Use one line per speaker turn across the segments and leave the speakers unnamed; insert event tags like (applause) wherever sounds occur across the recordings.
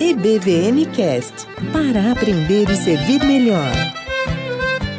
EBVN Cast para aprender e servir melhor.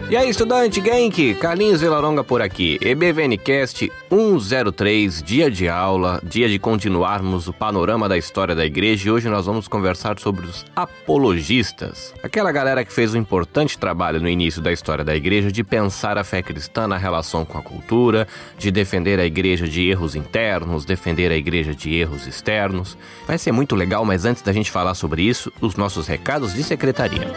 E aí, estudante Genk, Carlinhos Vilaronga por aqui. EBVNcast 103, dia de aula, dia de continuarmos o panorama da história da igreja e hoje nós vamos conversar sobre os apologistas. Aquela galera que fez um importante trabalho no início da história da igreja de pensar a fé cristã na relação com a cultura, de defender a igreja de erros internos, defender a igreja de erros externos. Vai ser muito legal, mas antes da gente falar sobre isso, os nossos recados de secretaria.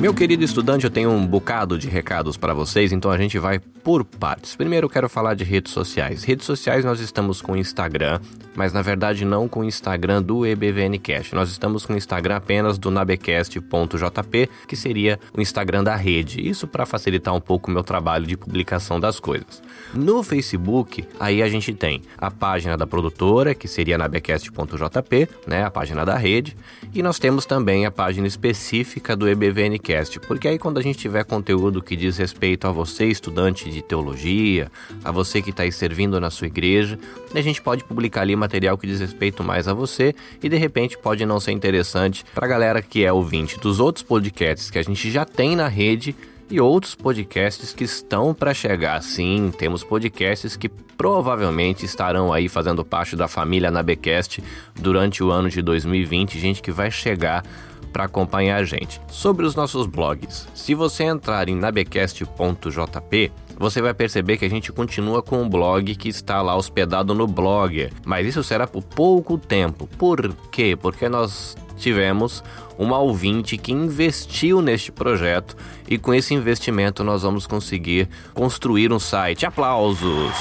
Meu querido estudante, eu tenho um bocado de recados para vocês, então a gente vai por partes. Primeiro eu quero falar de redes sociais. Redes sociais nós estamos com o Instagram, mas na verdade não com o Instagram do EBVNcast. Nós estamos com o Instagram apenas do nabecast.jp, que seria o Instagram da rede. Isso para facilitar um pouco o meu trabalho de publicação das coisas. No Facebook, aí a gente tem a página da produtora, que seria nabecast.jp, né, a página da rede, e nós temos também a página específica do EBVNcast podcast, porque aí quando a gente tiver conteúdo que diz respeito a você, estudante de teologia, a você que está aí servindo na sua igreja, a gente pode publicar ali material que diz respeito mais a você e de repente pode não ser interessante para a galera que é ouvinte dos outros podcasts que a gente já tem na rede e outros podcasts que estão para chegar. Sim, temos podcasts que provavelmente estarão aí fazendo parte da família Nabecast durante o ano de 2020, gente que vai chegar para acompanhar a gente. Sobre os nossos blogs, se você entrar em nabecast.jp, você vai perceber que a gente continua com um blog que está lá hospedado no Blogger, mas isso será por pouco tempo. Por quê? Porque nós tivemos uma ouvinte que investiu neste projeto e com esse investimento nós vamos conseguir construir um site. Aplausos!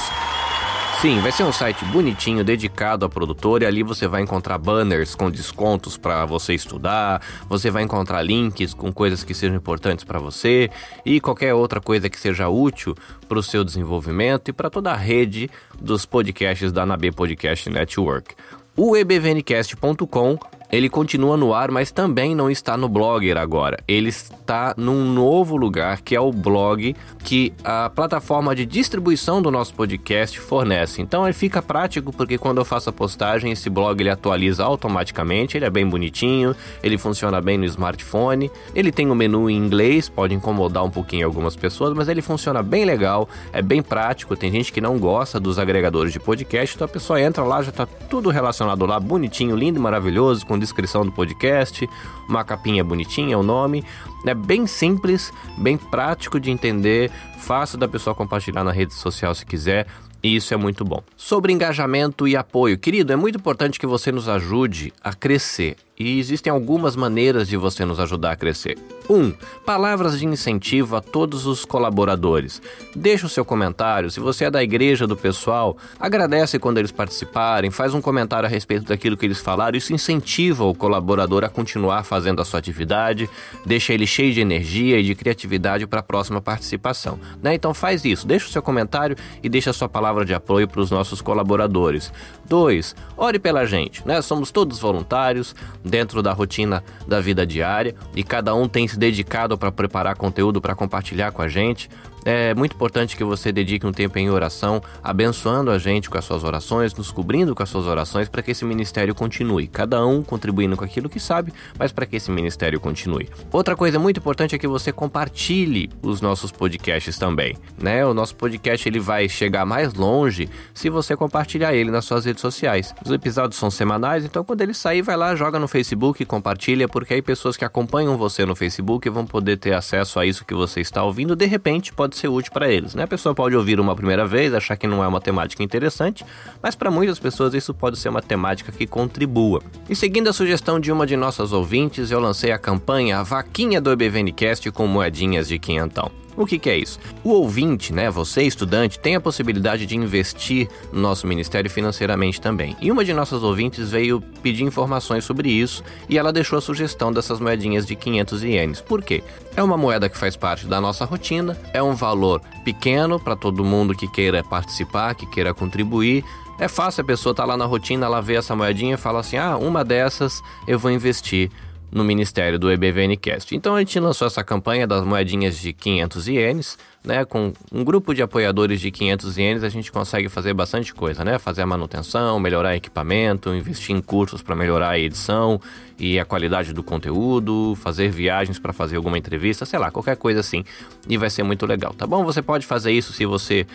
Sim, vai ser um site bonitinho, dedicado à produtora, e ali você vai encontrar banners com descontos para você estudar, você vai encontrar links com coisas que sejam importantes para você e qualquer outra coisa que seja útil para o seu desenvolvimento e para toda a rede dos podcasts da Nabe Podcast Network. O ebvncast.com ele continua no ar, mas também não está no Blogger agora. Ele está num novo lugar, que é o blog que a plataforma de distribuição do nosso podcast fornece. Então ele fica prático porque quando eu faço a postagem, esse blog ele atualiza automaticamente, ele é bem bonitinho, ele funciona bem no smartphone, ele tem um menu em inglês, pode incomodar um pouquinho algumas pessoas, mas ele funciona bem legal, é bem prático. Tem gente que não gosta dos agregadores de podcast, então a pessoa entra lá, já está tudo relacionado lá, bonitinho, lindo e maravilhoso, com descrição do podcast, uma capinha bonitinha, o nome. É bem simples, bem prático de entender, fácil da pessoa compartilhar na rede social se quiser. E isso é muito bom. Sobre engajamento e apoio, querido, é muito importante que você nos ajude a crescer e existem algumas maneiras de você nos ajudar a crescer. 1. Um, palavras de incentivo a todos os colaboradores. Deixe o seu comentário. Se você é da igreja do pessoal, agradece quando eles participarem, faz um comentário a respeito daquilo que eles falaram. Isso incentiva o colaborador a continuar fazendo a sua atividade, deixa ele cheio de energia e de criatividade para a próxima participação. Né? Então faz isso, deixa o seu comentário e deixa a sua palavra de apoio para os nossos colaboradores. 2. Ore pela gente. Né? Somos todos voluntários dentro da rotina da vida diária e cada um tem se dedicado para preparar conteúdo para compartilhar com a gente. É muito importante que você dedique um tempo em oração, abençoando a gente com as suas orações, nos cobrindo com as suas orações para que esse ministério continue. Cada um contribuindo com aquilo que sabe, mas para que esse ministério continue. Outra coisa muito importante é que você compartilhe os nossos podcasts também, né? O nosso podcast ele vai chegar mais longe se você compartilhar ele nas suas redes sociais. Os episódios são semanais, então quando ele sair, vai lá, joga no Facebook, compartilha, porque aí pessoas que acompanham você no Facebook vão poder ter acesso a isso que você está ouvindo, de repente pode pode ser útil para eles. Né? A pessoa pode ouvir uma primeira vez, achar que não é uma temática interessante, mas para muitas pessoas isso pode ser uma temática que contribua. E seguindo a sugestão de uma de nossas ouvintes, eu lancei a campanha Vaquinha do EBVNcast com moedinhas de quinhentão. O que, que, é isso? O ouvinte, né, você estudante, tem a possibilidade de investir no nosso ministério financeiramente também. E uma de nossas ouvintes veio pedir informações sobre isso e ela deixou a sugestão dessas moedinhas de 500 ienes. Por quê? É uma moeda que faz parte da nossa rotina, é um valor pequeno para todo mundo que queira participar, que queira contribuir. É fácil a pessoa estar tá lá na rotina, ela vê essa moedinha e fala assim: ah, uma dessas eu vou investir no ministério do EBVNcast. Então a gente lançou essa campanha das moedinhas de 500 ienes, né? Com um grupo de apoiadores de 500 ienes a gente consegue fazer bastante coisa, né? Fazer a manutenção, melhorar equipamento, investir em cursos para melhorar a edição e a qualidade do conteúdo, fazer viagens para fazer alguma entrevista, sei lá, qualquer coisa assim. E vai ser muito legal, tá bom? Você pode fazer isso se você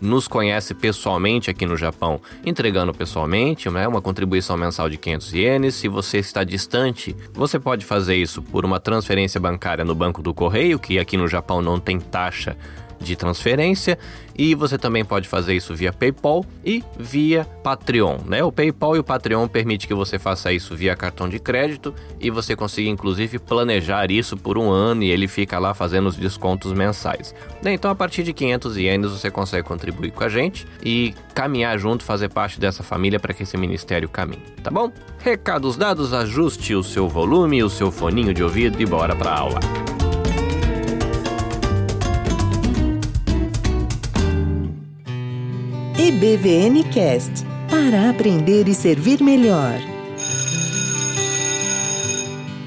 nos conhece pessoalmente aqui no Japão, entregando pessoalmente, né, uma contribuição mensal de 500 ienes. Se você está distante, você pode fazer isso por uma transferência bancária no Banco do Correio, que aqui no Japão não tem taxa de transferência e você também pode fazer isso via PayPal e via Patreon, né? O PayPal e o Patreon permite que você faça isso via cartão de crédito e você consiga inclusive planejar isso por um ano e ele fica lá fazendo os descontos mensais. Né? Então a partir de 500 ienes você consegue contribuir com a gente e caminhar junto, fazer parte dessa família para que esse ministério caminhe, tá bom? Recados dados, ajuste o seu volume, o seu foninho de ouvido e bora para aula.
EBVN Cast para aprender e servir melhor.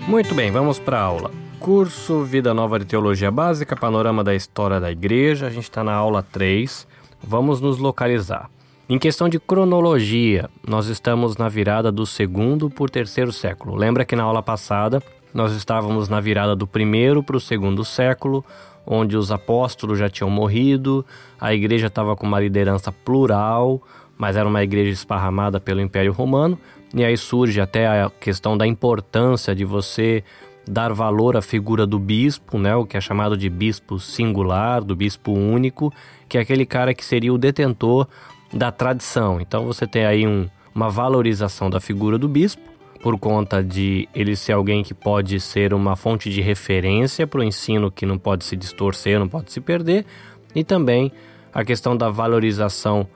Muito bem, vamos para a aula. Curso Vida Nova de Teologia Básica, Panorama da História da Igreja. A gente está na aula 3. Vamos nos localizar. Em questão de cronologia, nós estamos na virada do segundo por terceiro século. Lembra que na aula passada nós estávamos na virada do primeiro para o segundo século, onde os apóstolos já tinham morrido, a igreja estava com uma liderança plural, mas era uma igreja esparramada pelo Império Romano, e aí surge até a questão da importância de você dar valor à figura do bispo, né, o que é chamado de bispo singular, do bispo único, que é aquele cara que seria o detentor da tradição. Então você tem aí um, uma valorização da figura do bispo, por conta de ele ser alguém que pode ser uma fonte de referência para o ensino que não pode se distorcer, não pode se perder, e também a questão da valorização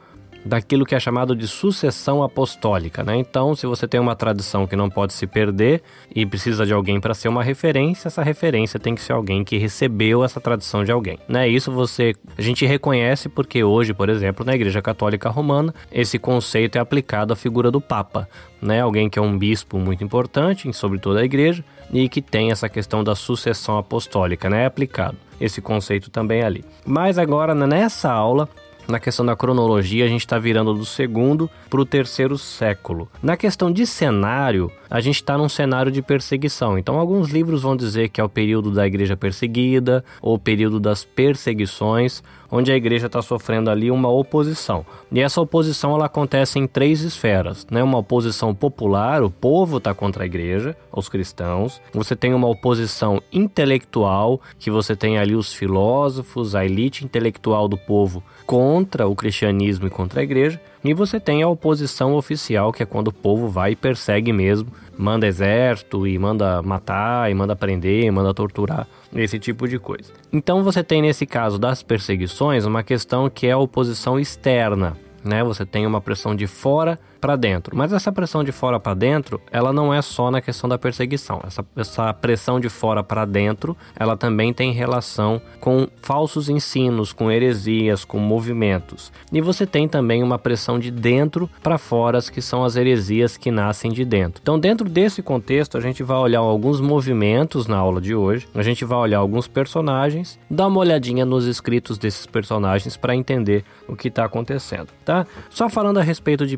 daquilo que é chamado de sucessão apostólica, né? Então, se você tem uma tradição que não pode se perder e precisa de alguém para ser uma referência, essa referência tem que ser alguém que recebeu essa tradição de alguém, né? Isso você a gente reconhece porque hoje, por exemplo, na Igreja Católica Romana, esse conceito é aplicado à figura do Papa, né? Alguém que é um bispo muito importante sobre toda a igreja e que tem essa questão da sucessão apostólica, né? É aplicado esse conceito também ali. Mas agora nessa aula na questão da cronologia, a gente está virando do segundo para o terceiro século. Na questão de cenário, a gente está num cenário de perseguição. Então, alguns livros vão dizer que é o período da igreja perseguida ou o período das perseguições, onde a igreja está sofrendo ali uma oposição. E essa oposição ela acontece em três esferas, né? Uma oposição popular, o povo está contra a igreja, os cristãos. Você tem uma oposição intelectual, que você tem ali os filósofos, a elite intelectual do povo contra o cristianismo e contra a igreja. E você tem a oposição oficial, que é quando o povo vai e persegue mesmo, manda exército e manda matar, e manda prender, e manda torturar, esse tipo de coisa. Então você tem nesse caso das perseguições uma questão que é a oposição externa, né? Você tem uma pressão de fora para dentro. Mas essa pressão de fora para dentro, ela não é só na questão da perseguição. Essa, essa pressão de fora para dentro, ela também tem relação com falsos ensinos, com heresias, com movimentos. E você tem também uma pressão de dentro para fora, que são as heresias que nascem de dentro. Então, dentro desse contexto, a gente vai olhar alguns movimentos na aula de hoje, a gente vai olhar alguns personagens, dar uma olhadinha nos escritos desses personagens para entender o que está acontecendo, tá? Só falando a respeito de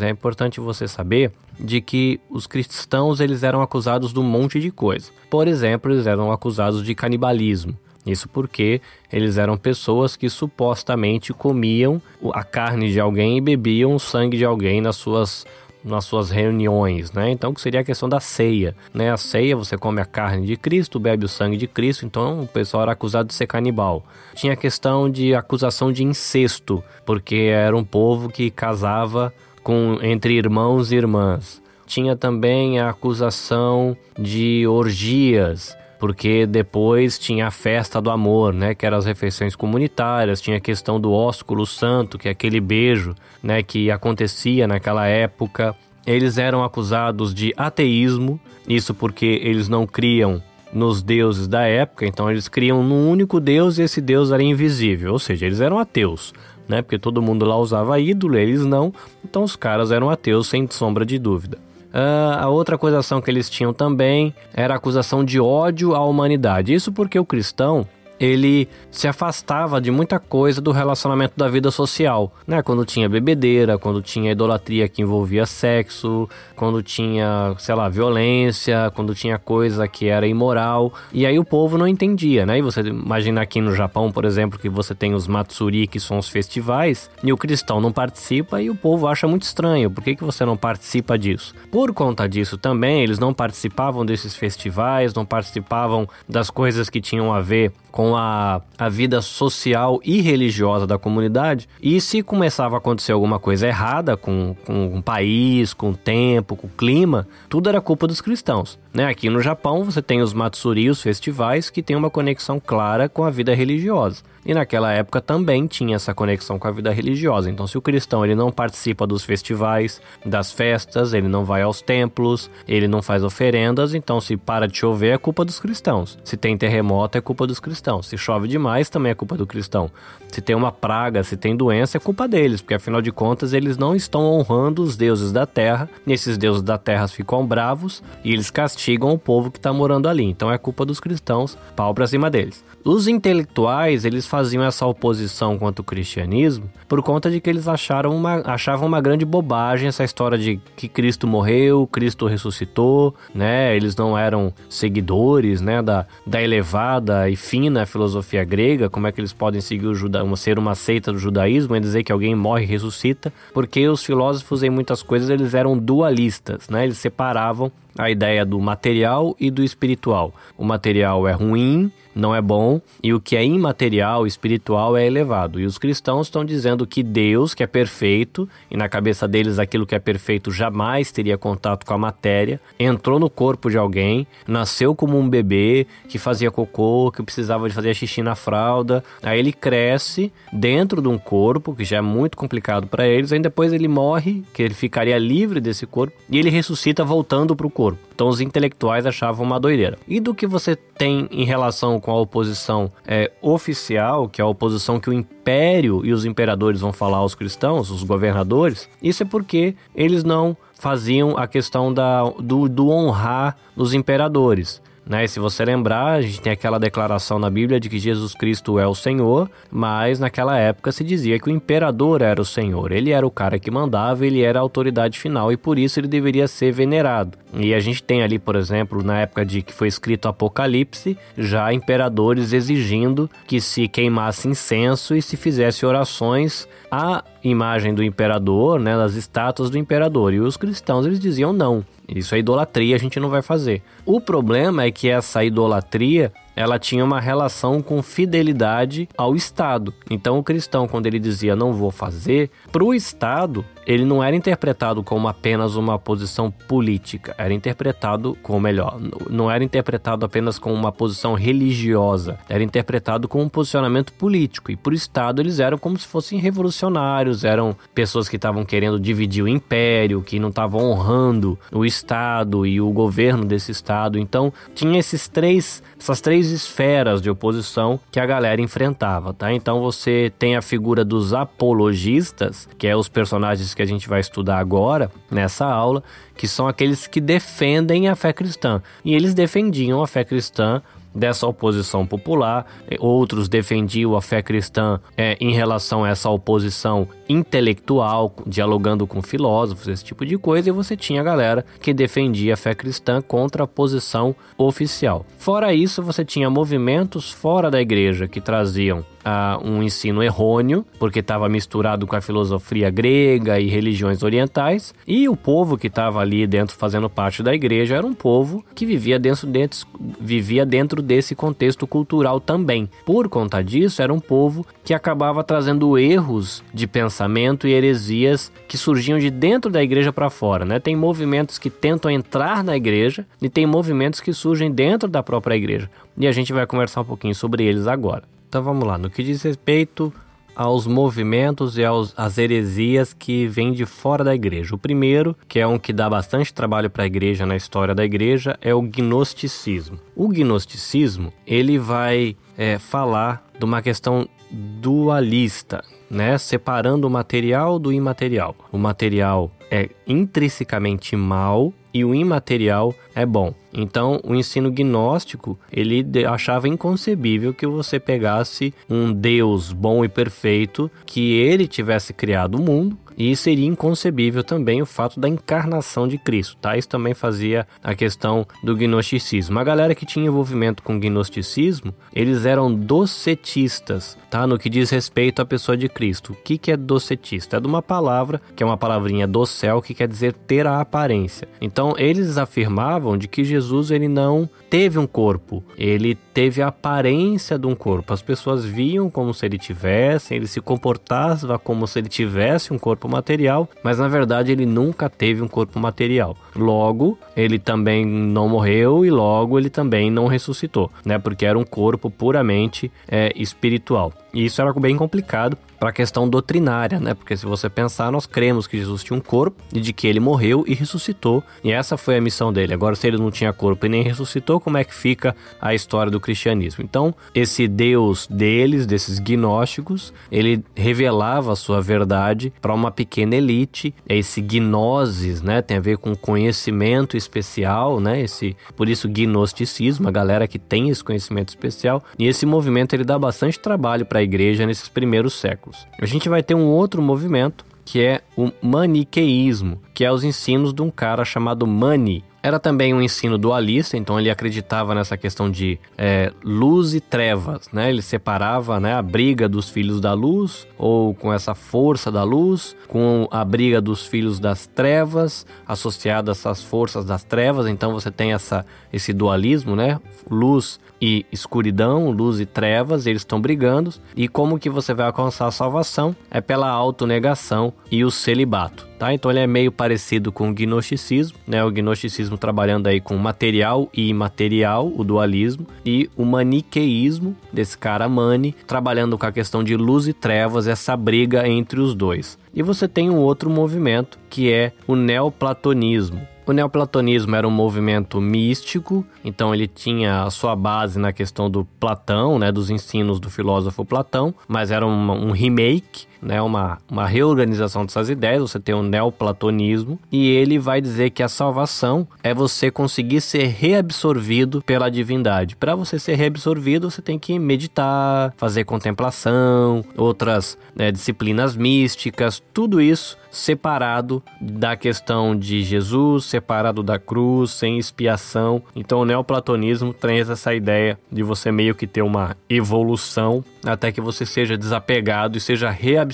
é importante você saber de que os cristãos eles eram acusados de um monte de coisa. Por exemplo, eles eram acusados de canibalismo. Isso porque eles eram pessoas que supostamente comiam a carne de alguém e bebiam o sangue de alguém nas suas nas suas reuniões, né? Então, que seria a questão da ceia, né? A ceia, você come a carne de Cristo, bebe o sangue de Cristo, então o pessoal era acusado de ser canibal. Tinha a questão de acusação de incesto, porque era um povo que casava com entre irmãos e irmãs. Tinha também a acusação de orgias, porque depois tinha a festa do amor, né, que eram as refeições comunitárias, tinha a questão do ósculo santo, que é aquele beijo, né, que acontecia naquela época. Eles eram acusados de ateísmo, isso porque eles não criam nos deuses da época, então eles criam num único deus e esse deus era invisível, ou seja, eles eram ateus né? Porque todo mundo lá usava ídolo, eles não. Então os caras eram ateus sem sombra de dúvida. Uh, a outra acusação que eles tinham também era a acusação de ódio à humanidade. Isso porque o cristão ele se afastava de muita coisa do relacionamento da vida social, né? Quando tinha bebedeira, quando tinha idolatria que envolvia sexo, quando tinha, sei lá, violência, quando tinha coisa que era imoral. E aí o povo não entendia, né? E você imagina aqui no Japão, por exemplo, que você tem os Matsuri, que são os festivais, e o cristão não participa e o povo acha muito estranho. Por que, que você não participa disso? Por conta disso também, eles não participavam desses festivais, não participavam das coisas que tinham a ver com a, a vida social e religiosa da comunidade. E se começava a acontecer alguma coisa errada com, com o país, com o tempo, com o clima, tudo era culpa dos cristãos. Né? Aqui no Japão você tem os Matsuri, os festivais, que têm uma conexão clara com a vida religiosa. E naquela época também tinha essa conexão com a vida religiosa. Então, se o cristão ele não participa dos festivais, das festas, ele não vai aos templos, ele não faz oferendas, então se para de chover é culpa dos cristãos. Se tem terremoto é culpa dos cristãos. Se chove demais também é culpa do cristão. Se tem uma praga, se tem doença é culpa deles, porque afinal de contas eles não estão honrando os deuses da terra. E esses deuses da terra ficam bravos e eles castigam o povo que está morando ali. Então é culpa dos cristãos, pau para cima deles. Os intelectuais, eles faziam essa oposição contra o cristianismo por conta de que eles acharam uma, achavam uma grande bobagem essa história de que Cristo morreu, Cristo ressuscitou, né? Eles não eram seguidores, né, da, da elevada e fina filosofia grega, como é que eles podem seguir o juda, uma, ser uma seita do judaísmo e dizer que alguém morre e ressuscita? Porque os filósofos em muitas coisas eles eram dualistas, né? Eles separavam a ideia do material e do espiritual. O material é ruim, não é bom, e o que é imaterial, espiritual, é elevado. E os cristãos estão dizendo que Deus, que é perfeito, e na cabeça deles aquilo que é perfeito jamais teria contato com a matéria, entrou no corpo de alguém, nasceu como um bebê que fazia cocô, que precisava de fazer xixi na fralda, aí ele cresce dentro de um corpo, que já é muito complicado para eles, aí depois ele morre, que ele ficaria livre desse corpo, e ele ressuscita voltando para o corpo. Então os intelectuais achavam uma doideira. E do que você tem em relação com a oposição é, oficial, que é a oposição que o império e os imperadores vão falar aos cristãos, os governadores, isso é porque eles não faziam a questão da, do, do honrar os imperadores. Né? Se você lembrar, a gente tem aquela declaração na Bíblia de que Jesus Cristo é o Senhor, mas naquela época se dizia que o imperador era o Senhor. Ele era o cara que mandava, ele era a autoridade final e por isso ele deveria ser venerado. E a gente tem ali, por exemplo, na época de que foi escrito Apocalipse, já imperadores exigindo que se queimasse incenso e se fizesse orações à imagem do imperador, né, das estátuas do imperador. E os cristãos eles diziam não. Isso é idolatria, a gente não vai fazer. O problema é que essa idolatria ela tinha uma relação com fidelidade ao Estado. Então o cristão, quando ele dizia não vou fazer, para o Estado ele não era interpretado como apenas uma posição política, era interpretado, como melhor, não era interpretado apenas como uma posição religiosa, era interpretado como um posicionamento político. E por Estado eles eram como se fossem revolucionários, eram pessoas que estavam querendo dividir o império, que não estavam honrando o Estado e o governo desse Estado. Então tinha esses três, essas três esferas de oposição que a galera enfrentava, tá? Então você tem a figura dos apologistas, que é os personagens que a gente vai estudar agora nessa aula, que são aqueles que defendem a fé cristã. E eles defendiam a fé cristã dessa oposição popular, outros defendiam a fé cristã é, em relação a essa oposição intelectual, dialogando com filósofos, esse tipo de coisa, e você tinha a galera que defendia a fé cristã contra a posição oficial. Fora isso, você tinha movimentos fora da igreja que traziam uh, um ensino errôneo, porque estava misturado com a filosofia grega e religiões orientais, e o povo que estava ali dentro fazendo parte da igreja era um povo que vivia dentro, dentro, vivia dentro desse contexto cultural também. Por conta disso, era um povo que acabava trazendo erros de pensamento e heresias que surgiam de dentro da igreja para fora. Né? Tem movimentos que tentam entrar na igreja e tem movimentos que surgem dentro da própria igreja. E a gente vai conversar um pouquinho sobre eles agora. Então vamos lá, no que diz respeito aos movimentos e aos, às heresias que vêm de fora da igreja. O primeiro, que é um que dá bastante trabalho para a igreja na história da igreja, é o gnosticismo. O gnosticismo ele vai é, falar de uma questão dualista, né? separando o material do imaterial. O material é intrinsecamente mal e o imaterial é bom. Então, o ensino gnóstico, ele achava inconcebível que você pegasse um Deus bom e perfeito, que ele tivesse criado o mundo, e seria inconcebível também o fato da encarnação de Cristo, tá? Isso também fazia a questão do gnosticismo. A galera que tinha envolvimento com gnosticismo, eles eram docetistas, tá? No que diz respeito à pessoa de Cristo. O que, que é docetista? É de uma palavra, que é uma palavrinha do céu, que quer dizer ter a aparência. Então, eles afirmavam de que Jesus ele não teve um corpo, ele teve a aparência de um corpo. As pessoas viam como se ele tivesse, ele se comportava como se ele tivesse um corpo material, mas na verdade ele nunca teve um corpo material. Logo, ele também não morreu e logo ele também não ressuscitou, né? Porque era um corpo puramente é, espiritual. E isso era bem complicado para a questão doutrinária, né? Porque se você pensar, nós cremos que Jesus tinha um corpo e de que ele morreu e ressuscitou, e essa foi a missão dele. Agora, se ele não tinha corpo e nem ressuscitou, como é que fica a história do cristianismo? Então, esse Deus deles, desses gnósticos, ele revelava a sua verdade para uma pequena elite. Esse gnosis, né? Tem a ver com conhecimento especial, né? Esse, por isso, gnosticismo, a galera que tem esse conhecimento especial. E esse movimento ele dá bastante trabalho para a igreja nesses primeiros séculos. A gente vai ter um outro movimento que é o maniqueísmo, que é os ensinos de um cara chamado Mani, era também um ensino dualista, então ele acreditava nessa questão de é, luz e trevas, né? Ele separava né, a briga dos filhos da luz, ou com essa força da luz, com a briga dos filhos das trevas, associada a essas forças das trevas. Então você tem essa, esse dualismo, né? Luz e escuridão, luz e trevas, eles estão brigando. E como que você vai alcançar a salvação? É pela autonegação e o celibato tá? Então ele é meio parecido com o gnosticismo, né? O gnosticismo trabalhando aí com material e imaterial, o dualismo, e o maniqueísmo desse cara Mani, trabalhando com a questão de luz e trevas, essa briga entre os dois. E você tem um outro movimento que é o neoplatonismo. O neoplatonismo era um movimento místico, então ele tinha a sua base na questão do Platão, né, dos ensinos do filósofo Platão, mas era um, um remake né, uma, uma reorganização dessas ideias, você tem o neoplatonismo, e ele vai dizer que a salvação é você conseguir ser reabsorvido pela divindade. Para você ser reabsorvido, você tem que meditar, fazer contemplação, outras né, disciplinas místicas, tudo isso separado da questão de Jesus, separado da cruz, sem expiação. Então o neoplatonismo traz essa ideia de você meio que ter uma evolução até que você seja desapegado e seja reabsorvido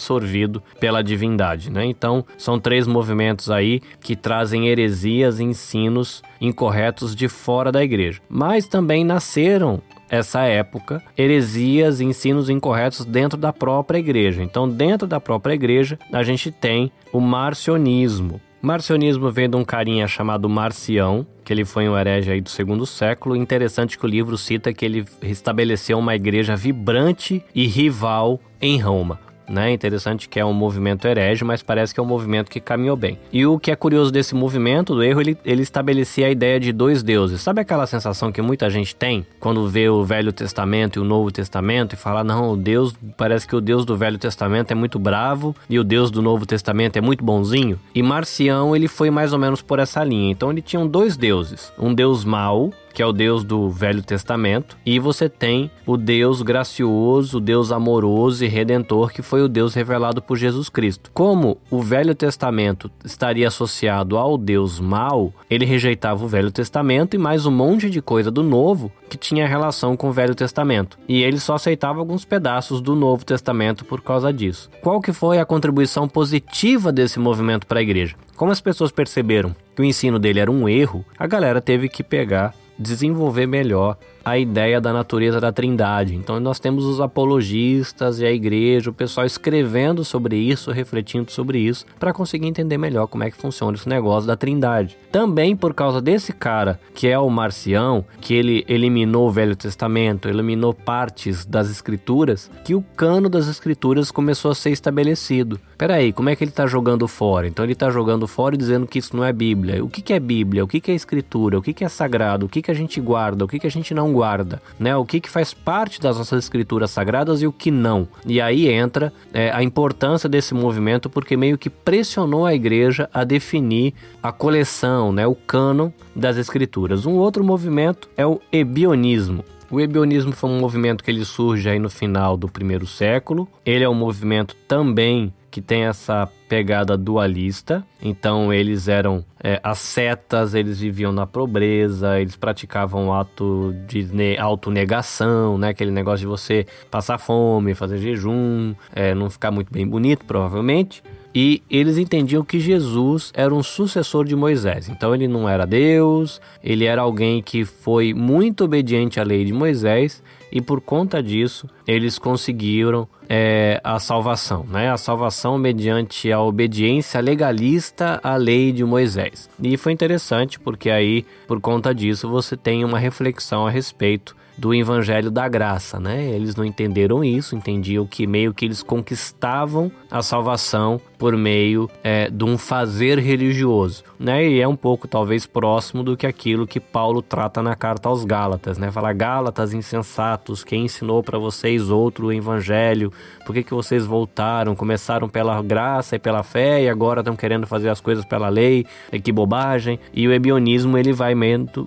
pela divindade, né? Então são três movimentos aí que trazem heresias e ensinos incorretos de fora da igreja. Mas também nasceram essa época heresias e ensinos incorretos dentro da própria igreja. Então, dentro da própria igreja, a gente tem o marcionismo. Marcionismo vem de um carinha chamado Marcião, que ele foi um herege aí do segundo século. Interessante que o livro cita que ele estabeleceu uma igreja vibrante e rival em Roma né? Interessante que é um movimento herege, mas parece que é um movimento que caminhou bem. E o que é curioso desse movimento, do erro, ele, ele estabelecia a ideia de dois deuses. Sabe aquela sensação que muita gente tem quando vê o Velho Testamento e o Novo Testamento e fala, não, o Deus, parece que o Deus do Velho Testamento é muito bravo e o Deus do Novo Testamento é muito bonzinho? E Marcião, ele foi mais ou menos por essa linha. Então ele tinha dois deuses, um deus mau que é o Deus do Velho Testamento, e você tem o Deus gracioso, o Deus amoroso e redentor, que foi o Deus revelado por Jesus Cristo. Como o Velho Testamento estaria associado ao Deus mau, ele rejeitava o Velho Testamento e mais um monte de coisa do Novo que tinha relação com o Velho Testamento. E ele só aceitava alguns pedaços do Novo Testamento por causa disso. Qual que foi a contribuição positiva desse movimento para a igreja? Como as pessoas perceberam que o ensino dele era um erro, a galera teve que pegar desenvolver melhor a ideia da natureza da Trindade. Então nós temos os apologistas e a igreja, o pessoal escrevendo sobre isso, refletindo sobre isso, para conseguir entender melhor como é que funciona esse negócio da Trindade. Também por causa desse cara, que é o Marcião, que ele eliminou o Velho Testamento, eliminou partes das escrituras, que o cano das escrituras começou a ser estabelecido. Peraí, como é que ele está jogando fora? Então ele está jogando fora e dizendo que isso não é Bíblia. O que, que é Bíblia? O que, que é escritura? O que, que é sagrado? O que, que a gente guarda? O que, que a gente não não guarda, né? O que, que faz parte das nossas escrituras sagradas e o que não. E aí entra é, a importância desse movimento, porque meio que pressionou a igreja a definir a coleção, né? O cânon das escrituras. Um outro movimento é o ebionismo. O ebionismo foi um movimento que ele surge aí no final do primeiro século. Ele é um movimento também que tem essa pegada dualista. Então eles eram é, ascetas, eles viviam na pobreza, eles praticavam ato de autonegação, né? Aquele negócio de você passar fome, fazer jejum, é, não ficar muito bem bonito, provavelmente. E eles entendiam que Jesus era um sucessor de Moisés. Então ele não era Deus, ele era alguém que foi muito obediente à lei de Moisés e por conta disso eles conseguiram é, a salvação, né? A salvação mediante a obediência legalista à lei de Moisés. E foi interessante porque aí, por conta disso, você tem uma reflexão a respeito do evangelho da graça, né? Eles não entenderam isso, entendiam que meio que eles conquistavam a salvação por meio é, de um fazer religioso, né? E é um pouco talvez próximo do que aquilo que Paulo trata na carta aos Gálatas, né? Fala Gálatas insensatos, quem ensinou para vocês outro evangelho? Por que, que vocês voltaram? Começaram pela graça e pela fé e agora estão querendo fazer as coisas pela lei? E que bobagem! E o ebionismo ele vai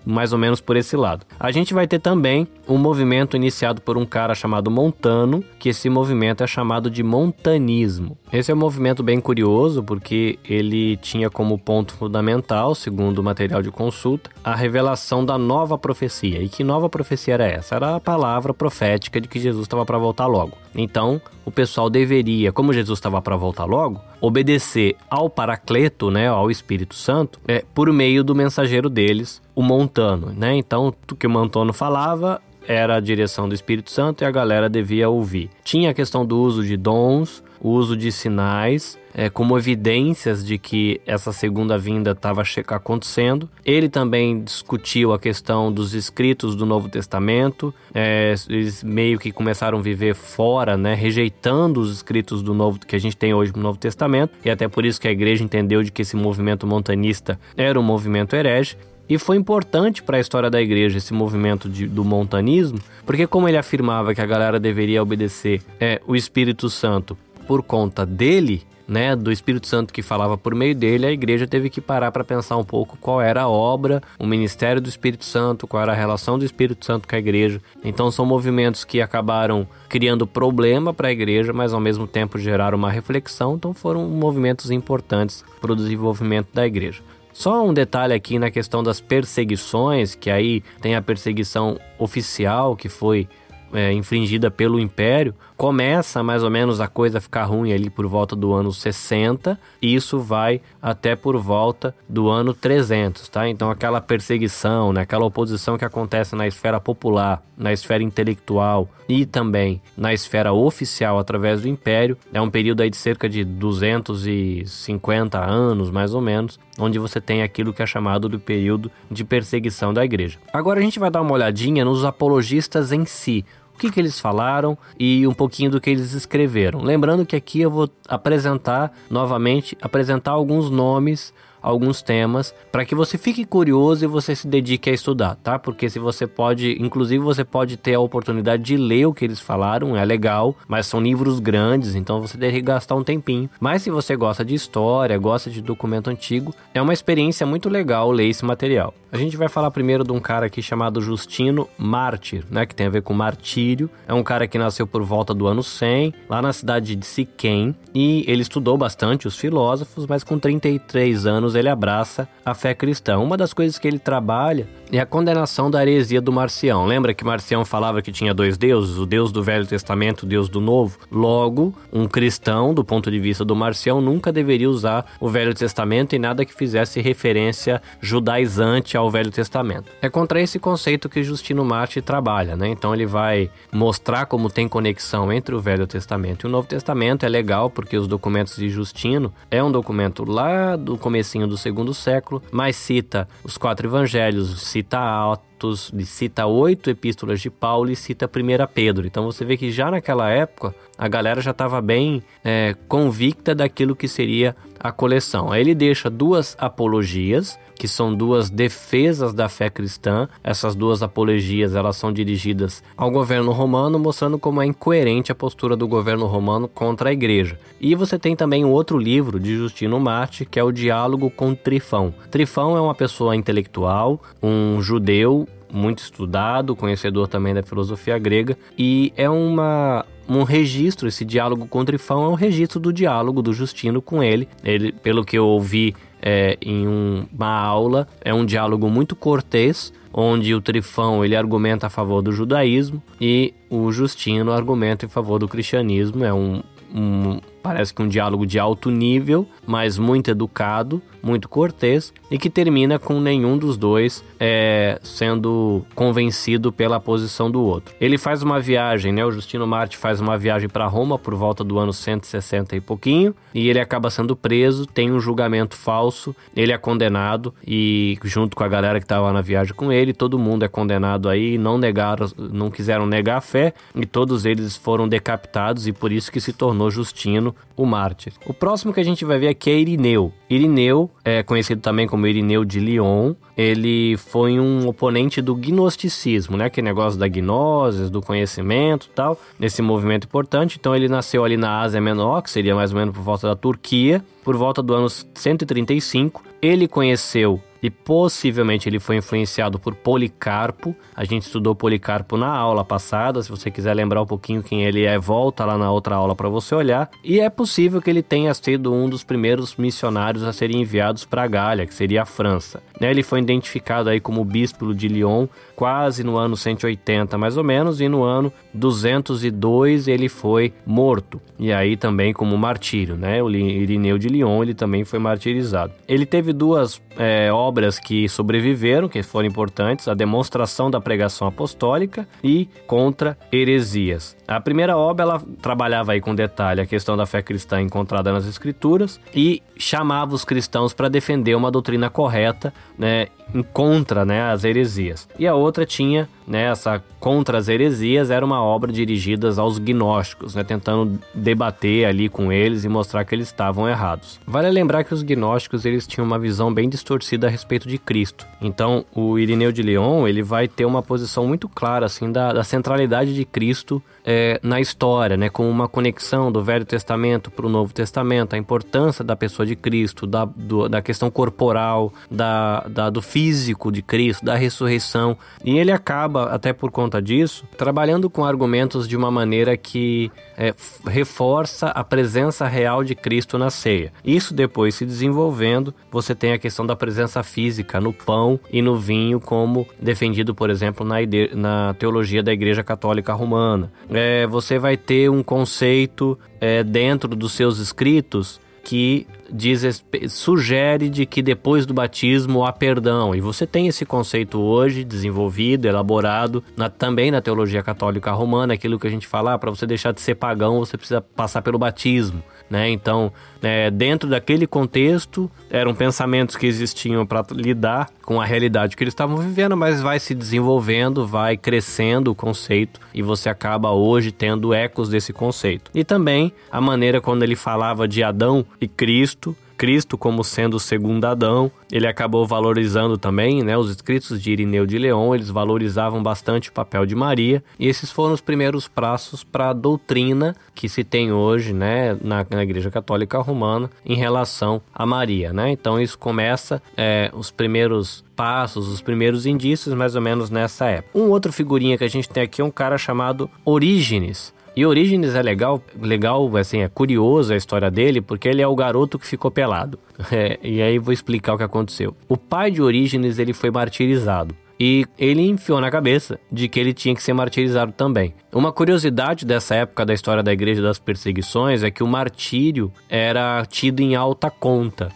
mais ou menos por esse lado. A gente vai ter também um movimento iniciado por um cara chamado Montano, que esse movimento é chamado de montanismo. Esse é um movimento bem curioso porque ele tinha como ponto fundamental, segundo o material de consulta, a revelação da nova profecia. E que nova profecia era essa? Era a palavra profética de que Jesus estava para voltar logo. Então, o pessoal deveria, como Jesus estava para voltar logo, obedecer ao Paracleto, né, ao Espírito Santo, é, por meio do mensageiro deles, o Montano, né? Então, o que o Montano falava era a direção do Espírito Santo e a galera devia ouvir. Tinha a questão do uso de dons, o uso de sinais, é, como evidências de que essa segunda vinda estava acontecendo. Ele também discutiu a questão dos escritos do Novo Testamento. É, eles meio que começaram a viver fora, né, rejeitando os escritos do Novo que a gente tem hoje no Novo Testamento. E até por isso que a igreja entendeu de que esse movimento montanista era um movimento herege. E foi importante para a história da igreja esse movimento de, do montanismo, porque como ele afirmava que a galera deveria obedecer é, o Espírito Santo por conta dele, né, do Espírito Santo que falava por meio dele, a igreja teve que parar para pensar um pouco qual era a obra, o ministério do Espírito Santo, qual era a relação do Espírito Santo com a igreja. Então são movimentos que acabaram criando problema para a igreja, mas ao mesmo tempo geraram uma reflexão, então foram movimentos importantes para o desenvolvimento da igreja. Só um detalhe aqui na questão das perseguições, que aí tem a perseguição oficial que foi é, infringida pelo Império, começa mais ou menos a coisa ficar ruim ali por volta do ano 60 e isso vai até por volta do ano 300, tá? Então aquela perseguição, né, aquela oposição que acontece na esfera popular, na esfera intelectual e também na esfera oficial através do Império, é um período aí de cerca de 250 anos, mais ou menos, onde você tem aquilo que é chamado do período de perseguição da igreja. Agora a gente vai dar uma olhadinha nos apologistas em si, que, que eles falaram e um pouquinho do que eles escreveram. Lembrando que aqui eu vou apresentar novamente, apresentar alguns nomes alguns temas para que você fique curioso e você se dedique a estudar, tá? Porque se você pode, inclusive você pode ter a oportunidade de ler o que eles falaram, é legal, mas são livros grandes, então você deve gastar um tempinho. Mas se você gosta de história, gosta de documento antigo, é uma experiência muito legal ler esse material. A gente vai falar primeiro de um cara aqui chamado Justino Mártir, né, que tem a ver com martírio. É um cara que nasceu por volta do ano 100, lá na cidade de Siquém, e ele estudou bastante os filósofos, mas com 33 anos ele abraça a fé cristã. Uma das coisas que ele trabalha é a condenação da heresia do Marcião. Lembra que Marcião falava que tinha dois deuses, o Deus do Velho Testamento, o Deus do Novo? Logo, um cristão, do ponto de vista do Marcião, nunca deveria usar o Velho Testamento e nada que fizesse referência judaizante ao Velho Testamento. É contra esse conceito que Justino Marte trabalha, né? Então ele vai mostrar como tem conexão entre o Velho Testamento e o Novo Testamento. É legal porque os documentos de Justino é um documento lá do comecinho do segundo século, mas cita os quatro evangelhos, cita Atos, cita oito epístolas de Paulo e cita 1 Pedro. Então você vê que já naquela época a galera já estava bem é, convicta daquilo que seria a coleção. Aí ele deixa duas apologias, que são duas defesas da fé cristã. Essas duas apologias, elas são dirigidas ao governo romano, mostrando como é incoerente a postura do governo romano contra a igreja. E você tem também um outro livro de Justino Marte, que é o Diálogo com Trifão. Trifão é uma pessoa intelectual, um judeu muito estudado, conhecedor também da filosofia grega, e é uma um registro, esse diálogo com Trifão é um registro do diálogo do Justino com ele. Ele, pelo que eu ouvi é, em um, uma aula, é um diálogo muito cortês, onde o Trifão ele argumenta a favor do judaísmo e o Justino argumenta em favor do cristianismo. É um, um parece que um diálogo de alto nível, mas muito educado, muito cortês e que termina com nenhum dos dois é, sendo convencido pela posição do outro. Ele faz uma viagem, né? O Justino Marte faz uma viagem para Roma por volta do ano 160 e pouquinho e ele acaba sendo preso, tem um julgamento falso, ele é condenado e junto com a galera que estava na viagem com ele, todo mundo é condenado aí, não negaram, não quiseram negar a fé e todos eles foram decapitados e por isso que se tornou Justino o mártir. O próximo que a gente vai ver aqui é Irineu. Irineu, é conhecido também como Irineu de Lyon, ele foi um oponente do gnosticismo, né? Que negócio da gnose, do conhecimento tal, nesse movimento importante. Então ele nasceu ali na Ásia Menor, que seria mais ou menos por volta da Turquia, por volta do ano 135. Ele conheceu e possivelmente ele foi influenciado por Policarpo. A gente estudou Policarpo na aula passada. Se você quiser lembrar um pouquinho quem ele é, volta lá na outra aula para você olhar. E é possível que ele tenha sido um dos primeiros missionários a serem enviados para a Gália, que seria a França. Né, ele foi identificado aí como bispo de Lyon quase no ano 180 mais ou menos e no ano 202 ele foi morto. E aí também como martírio, né? O Irineu de Lyon ele também foi martirizado. Ele teve duas é, obras que sobreviveram, que foram importantes, a demonstração da pregação apostólica e contra heresias. A primeira obra ela trabalhava aí com detalhe a questão da fé cristã encontrada nas escrituras e chamava os cristãos para defender uma doutrina correta, né, contra né, as heresias. E a outra tinha né, essa contra as heresias, era uma obra dirigida aos gnósticos, né, tentando debater ali com eles e mostrar que eles estavam errados. Vale lembrar que os gnósticos eles tinham uma visão bem distorcida a respeito de Cristo. Então, o Irineu de Leon ele vai ter uma posição muito clara assim da, da centralidade de Cristo é, na história, né, com uma conexão do Velho Testamento para o Novo Testamento, a importância da pessoa de Cristo, da, do, da questão corporal, da, da, do físico de Cristo, da ressurreição. E ele acaba, até por conta disso, trabalhando com argumentos de uma maneira que é, reforça a presença real de Cristo na ceia. Isso depois se desenvolvendo, você tem a questão da presença física no pão e no vinho, como defendido, por exemplo, na, na teologia da Igreja Católica Romana. É, você vai ter um conceito é, dentro dos seus escritos que diz, sugere de que depois do batismo há perdão. E você tem esse conceito hoje desenvolvido, elaborado na, também na teologia católica romana, aquilo que a gente fala, ah, para você deixar de ser pagão, você precisa passar pelo batismo. Né? Então, é, dentro daquele contexto, eram pensamentos que existiam para lidar com a realidade que eles estavam vivendo, mas vai se desenvolvendo, vai crescendo o conceito e você acaba hoje tendo ecos desse conceito. E também a maneira quando ele falava de Adão e Cristo, Cristo como sendo o segundo Adão. Ele acabou valorizando também, né, os escritos de Irineu de Leão, eles valorizavam bastante o papel de Maria, e esses foram os primeiros passos para a doutrina que se tem hoje, né, na, na, Igreja Católica Romana em relação a Maria, né? Então isso começa é, os primeiros passos, os primeiros indícios, mais ou menos nessa época. Um outro figurinha que a gente tem aqui é um cara chamado Orígenes. E Orígenes é legal, legal, assim, é curioso a história dele, porque ele é o garoto que ficou pelado. (laughs) É, e aí vou explicar o que aconteceu. O pai de Orígenes, ele foi martirizado. E ele enfiou na cabeça de que ele tinha que ser martirizado também. Uma curiosidade dessa época da história da Igreja das Perseguições é que o martírio era tido em alta conta.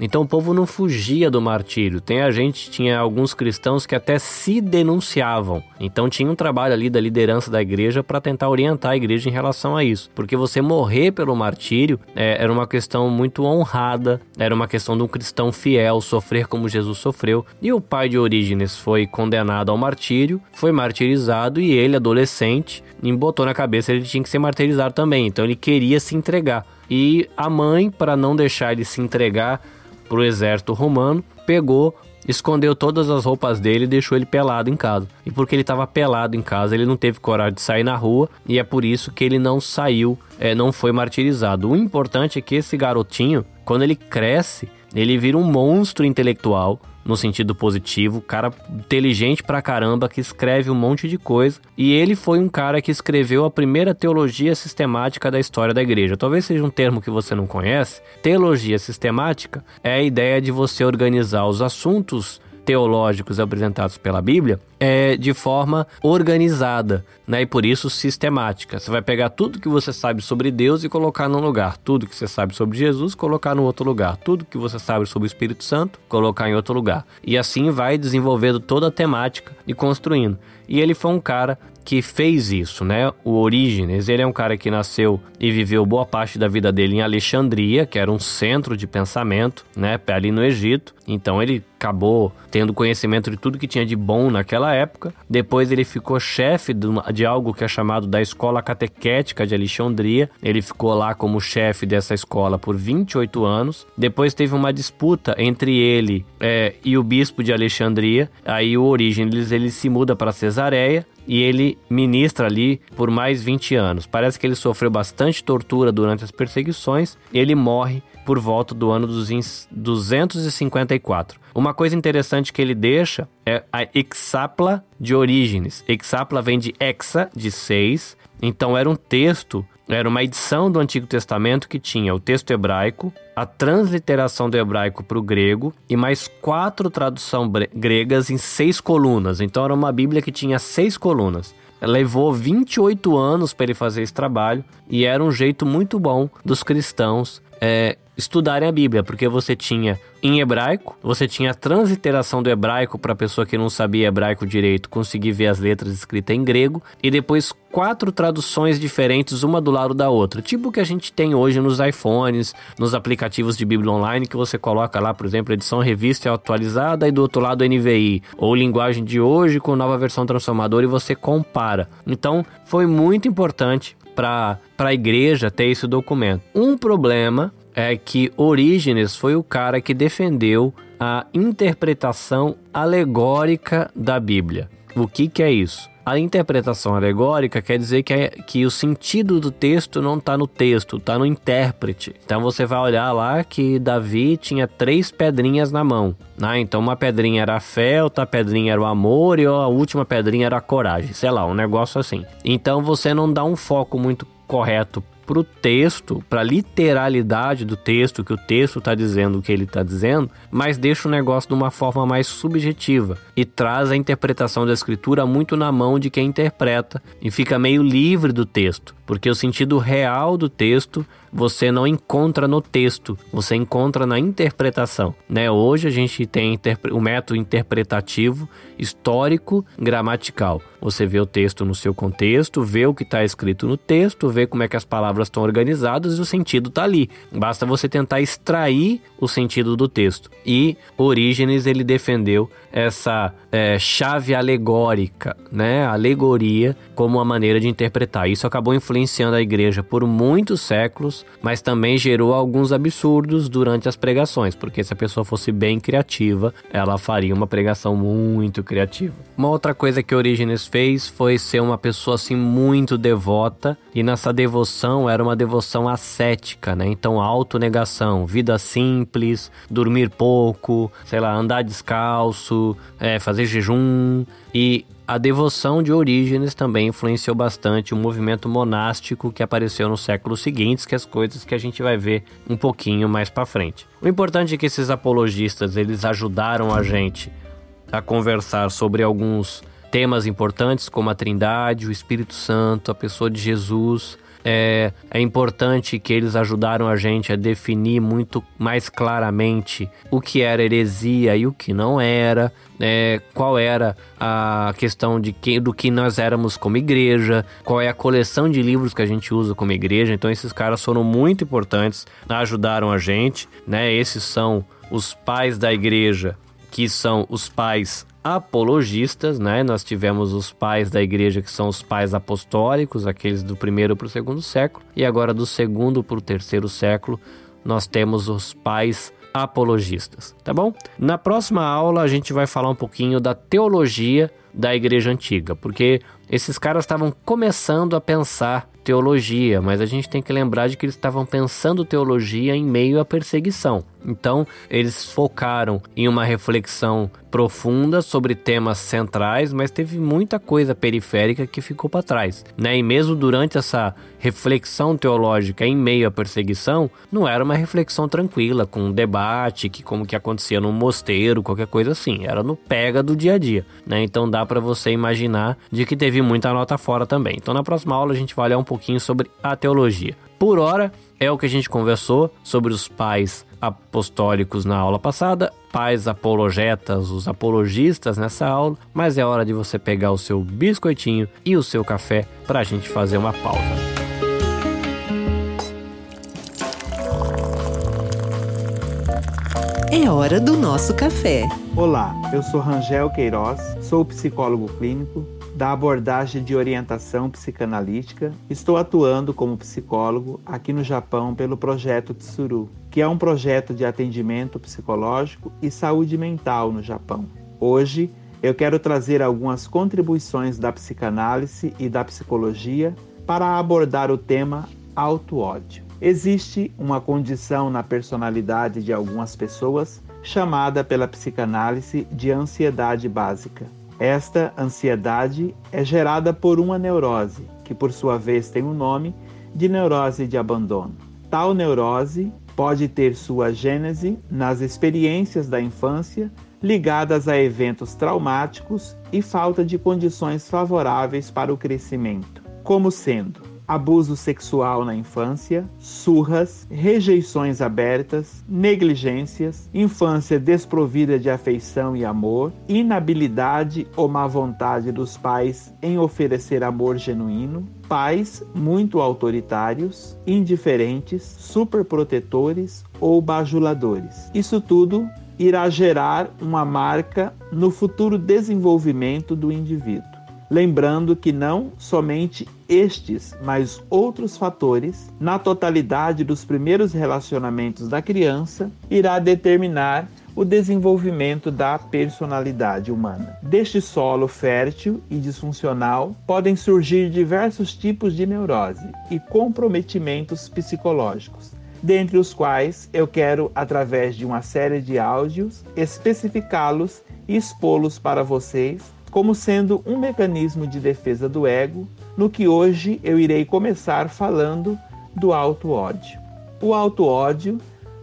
Então o povo não fugia do martírio. Tem a gente, tinha alguns cristãos que até se denunciavam. Então tinha um trabalho ali da liderança da igreja para tentar orientar a igreja em relação a isso. Porque você morrer pelo martírio é, era uma questão muito honrada, era uma questão de um cristão fiel sofrer como Jesus sofreu. E o pai de Orígenes foi condenado ao martírio, foi martirizado e ele, adolescente, embotou na cabeça ele tinha que ser martirizado também. Então ele queria se entregar. E a mãe, para não deixar ele se entregar para o exército romano, pegou, escondeu todas as roupas dele e deixou ele pelado em casa. E porque ele estava pelado em casa, ele não teve coragem de sair na rua e é por isso que ele não saiu, é, não foi martirizado. O importante é que esse garotinho, quando ele cresce, ele vira um monstro intelectual no sentido positivo, cara inteligente pra caramba que escreve um monte de coisa. E ele foi um cara que escreveu a primeira teologia sistemática da história da igreja. Talvez seja um termo que você não conhece. Teologia sistemática é a ideia de você organizar os assuntos teológicos apresentados pela Bíblia é de forma organizada, né? E por isso sistemática. Você vai pegar tudo que você sabe sobre Deus e colocar num lugar, tudo que você sabe sobre Jesus, colocar no outro lugar, tudo que você sabe sobre o Espírito Santo, colocar em outro lugar. E assim vai desenvolvendo toda a temática e construindo. E ele foi um cara que fez isso, né? O Orígenes, ele é um cara que nasceu e viveu boa parte da vida dele em Alexandria, que era um centro de pensamento, né? Ali no Egito. Então ele acabou tendo conhecimento de tudo que tinha de bom naquela época. Depois ele ficou chefe de algo que é chamado da Escola Catequética de Alexandria. Ele ficou lá como chefe dessa escola por 28 anos. Depois teve uma disputa entre ele é, e o bispo de Alexandria. Aí o Orígenes ele se muda para Cesareia e ele ministra ali por mais 20 anos. Parece que ele sofreu bastante tortura durante as perseguições. Ele morre por volta do ano dos 254. Uma coisa interessante que ele deixa é a Exapla de Orígenes. Exapla vem de exa, de seis. Então era um texto era uma edição do Antigo Testamento que tinha o texto hebraico, a transliteração do hebraico para o grego e mais quatro traduções gregas em seis colunas. Então era uma Bíblia que tinha seis colunas. Levou 28 anos para ele fazer esse trabalho e era um jeito muito bom dos cristãos é, estudarem a Bíblia, porque você tinha em hebraico, você tinha a transliteração do hebraico para a pessoa que não sabia hebraico direito conseguir ver as letras escritas em grego, e depois quatro traduções diferentes, uma do lado da outra, tipo o que a gente tem hoje nos iPhones, nos aplicativos de Bíblia online, que você coloca lá, por exemplo, edição revista atualizada e do outro lado NVI, ou linguagem de hoje com nova versão transformadora e você compara. Então, foi muito importante para a igreja ter esse documento. Um problema é que Orígenes foi o cara que defendeu a interpretação alegórica da Bíblia. O que, que é isso? A interpretação alegórica quer dizer que, é, que o sentido do texto não está no texto, está no intérprete. Então você vai olhar lá que Davi tinha três pedrinhas na mão. Né? Então uma pedrinha era a fé, outra pedrinha era o amor e a última pedrinha era a coragem. Sei lá, um negócio assim. Então você não dá um foco muito correto para o texto, para a literalidade do texto, que o texto está dizendo o que ele está dizendo, mas deixa o negócio de uma forma mais subjetiva e traz a interpretação da escritura muito na mão de quem interpreta e fica meio livre do texto, porque o sentido real do texto você não encontra no texto, você encontra na interpretação. Né? Hoje a gente tem o método interpretativo histórico gramatical. Você vê o texto no seu contexto, vê o que está escrito no texto, vê como é que as palavras estão organizadas e o sentido está ali. Basta você tentar extrair o sentido do texto. E Orígenes ele defendeu essa é, chave alegórica, né? alegoria, como uma maneira de interpretar. Isso acabou influenciando a igreja por muitos séculos, mas também gerou alguns absurdos durante as pregações, porque se a pessoa fosse bem criativa, ela faria uma pregação muito criativa. Uma outra coisa que Orígenes fez foi ser uma pessoa assim muito devota, e nessa devoção era uma devoção ascética, né? Então, autonegação, vida simples, dormir pouco, sei lá, andar descalço, é, fazer jejum e a devoção de Orígenes também influenciou bastante o movimento monástico que apareceu nos séculos seguintes, que é as coisas que a gente vai ver um pouquinho mais para frente. O importante é que esses apologistas, eles ajudaram a gente a conversar sobre alguns temas importantes como a Trindade, o Espírito Santo, a pessoa de Jesus, é, é importante que eles ajudaram a gente a definir muito mais claramente o que era heresia e o que não era, é, qual era a questão de que, do que nós éramos como igreja, qual é a coleção de livros que a gente usa como igreja. Então esses caras foram muito importantes, ajudaram a gente, né? Esses são os pais da igreja, que são os pais apologistas, né? Nós tivemos os pais da igreja que são os pais apostólicos, aqueles do primeiro para o segundo século, e agora do segundo para o terceiro século nós temos os pais apologistas, tá bom? Na próxima aula a gente vai falar um pouquinho da teologia da igreja antiga, porque esses caras estavam começando a pensar teologia, mas a gente tem que lembrar de que eles estavam pensando teologia em meio à perseguição. Então, eles focaram em uma reflexão profunda sobre temas centrais, mas teve muita coisa periférica que ficou para trás. Né? E mesmo durante essa reflexão teológica em meio à perseguição, não era uma reflexão tranquila, com um debate, que como que acontecia num mosteiro, qualquer coisa assim. Era no pega do dia a dia. Né? Então dá para você imaginar de que teve muita nota fora também. Então na próxima aula a gente vai olhar um pouquinho sobre a teologia. Por hora, é o que a gente conversou sobre os pais apostólicos na aula passada, pais apologetas, os apologistas nessa aula, mas é hora de você pegar o seu biscoitinho e o seu café para a gente fazer uma pausa.
É hora do nosso café.
Olá, eu sou Rangel Queiroz, sou psicólogo clínico da abordagem de orientação psicanalítica. Estou atuando como psicólogo aqui no Japão pelo projeto Tsuru, que é um projeto de atendimento psicológico e saúde mental no Japão. Hoje eu quero trazer algumas contribuições da psicanálise e da psicologia para abordar o tema auto-ódio. Existe uma condição na personalidade de algumas pessoas chamada pela psicanálise de ansiedade básica. Esta ansiedade é gerada por uma neurose, que por sua vez tem o um nome de neurose de abandono. Tal neurose pode ter sua gênese nas experiências da infância ligadas a eventos traumáticos e falta de condições favoráveis para o crescimento, como sendo abuso sexual na infância, surras, rejeições abertas, negligências, infância desprovida de afeição e amor, inabilidade ou má vontade dos pais em oferecer amor genuíno, pais muito autoritários, indiferentes, superprotetores ou bajuladores. Isso tudo irá gerar uma marca no futuro desenvolvimento do indivíduo lembrando que não somente estes, mas outros fatores, na totalidade dos primeiros relacionamentos da criança, irá determinar o desenvolvimento da personalidade humana. Deste solo fértil e disfuncional podem surgir diversos tipos de neurose e comprometimentos psicológicos, dentre os quais eu quero, através de uma série de áudios, especificá-los e expô-los para vocês como sendo um mecanismo de defesa do ego, no que hoje eu irei começar falando do auto-ódio. O auto-ódio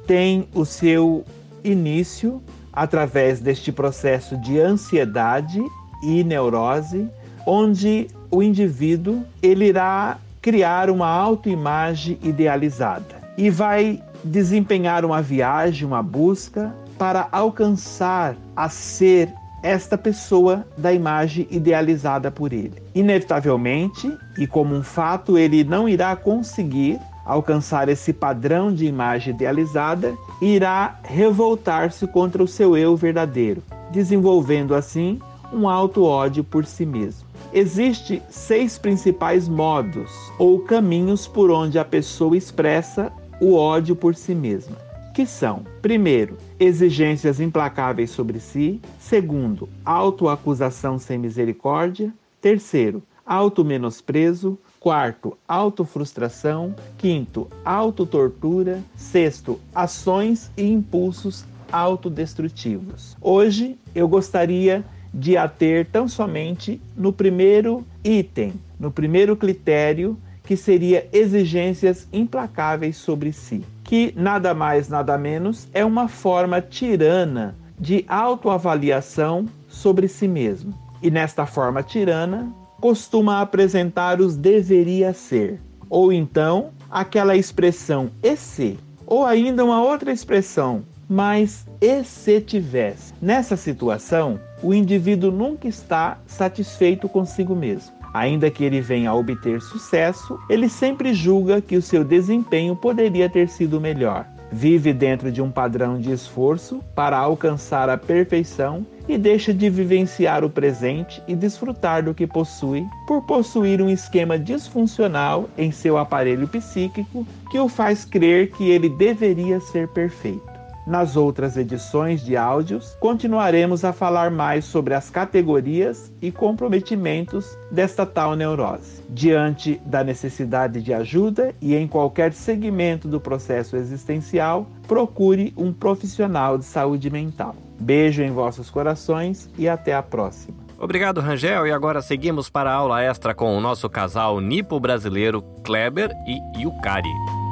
tem o seu início através deste processo de ansiedade e neurose, onde o indivíduo ele irá criar uma autoimagem idealizada e vai desempenhar uma viagem, uma busca para alcançar a ser esta pessoa da imagem idealizada por ele. Inevitavelmente, e como um fato, ele não irá conseguir alcançar esse padrão de imagem idealizada e irá revoltar-se contra o seu eu verdadeiro, desenvolvendo assim um auto-ódio por si mesmo. Existem seis principais modos ou caminhos por onde a pessoa expressa o ódio por si mesma que são: primeiro, exigências implacáveis sobre si, segundo, autoacusação sem misericórdia, terceiro, auto-menosprezo, quarto, autofrustração, quinto, autotortura, sexto, ações e impulsos autodestrutivos. Hoje eu gostaria de ater tão somente no primeiro item, no primeiro critério, que seria exigências implacáveis sobre si que nada mais, nada menos é uma forma tirana de autoavaliação sobre si mesmo. E nesta forma tirana, costuma apresentar os deveria ser, Ou então aquela expressão e se, ou ainda uma outra expressão, mas e se tivesse. Nessa situação, o indivíduo nunca está satisfeito consigo mesmo. Ainda que ele venha a obter sucesso, ele sempre julga que o seu desempenho poderia ter sido melhor. Vive dentro de um padrão de esforço para alcançar a perfeição e deixa de vivenciar o presente e desfrutar do que possui por possuir um esquema disfuncional em seu aparelho psíquico que o faz crer que ele deveria ser perfeito. Nas outras edições de áudios, continuaremos a falar mais sobre as categorias e comprometimentos desta tal neurose. Diante da necessidade de ajuda e em qualquer segmento do processo existencial, procure um profissional de saúde mental. Beijo em vossos corações e até a próxima.
Obrigado, Rangel. E agora seguimos para a aula extra com o nosso casal nipo-brasileiro Kleber e Yukari.